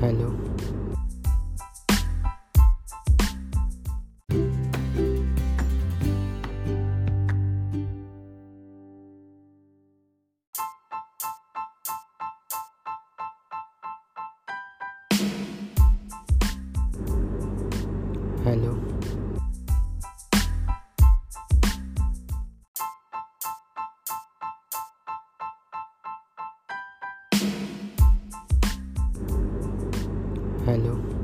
hello. Hello. Hello.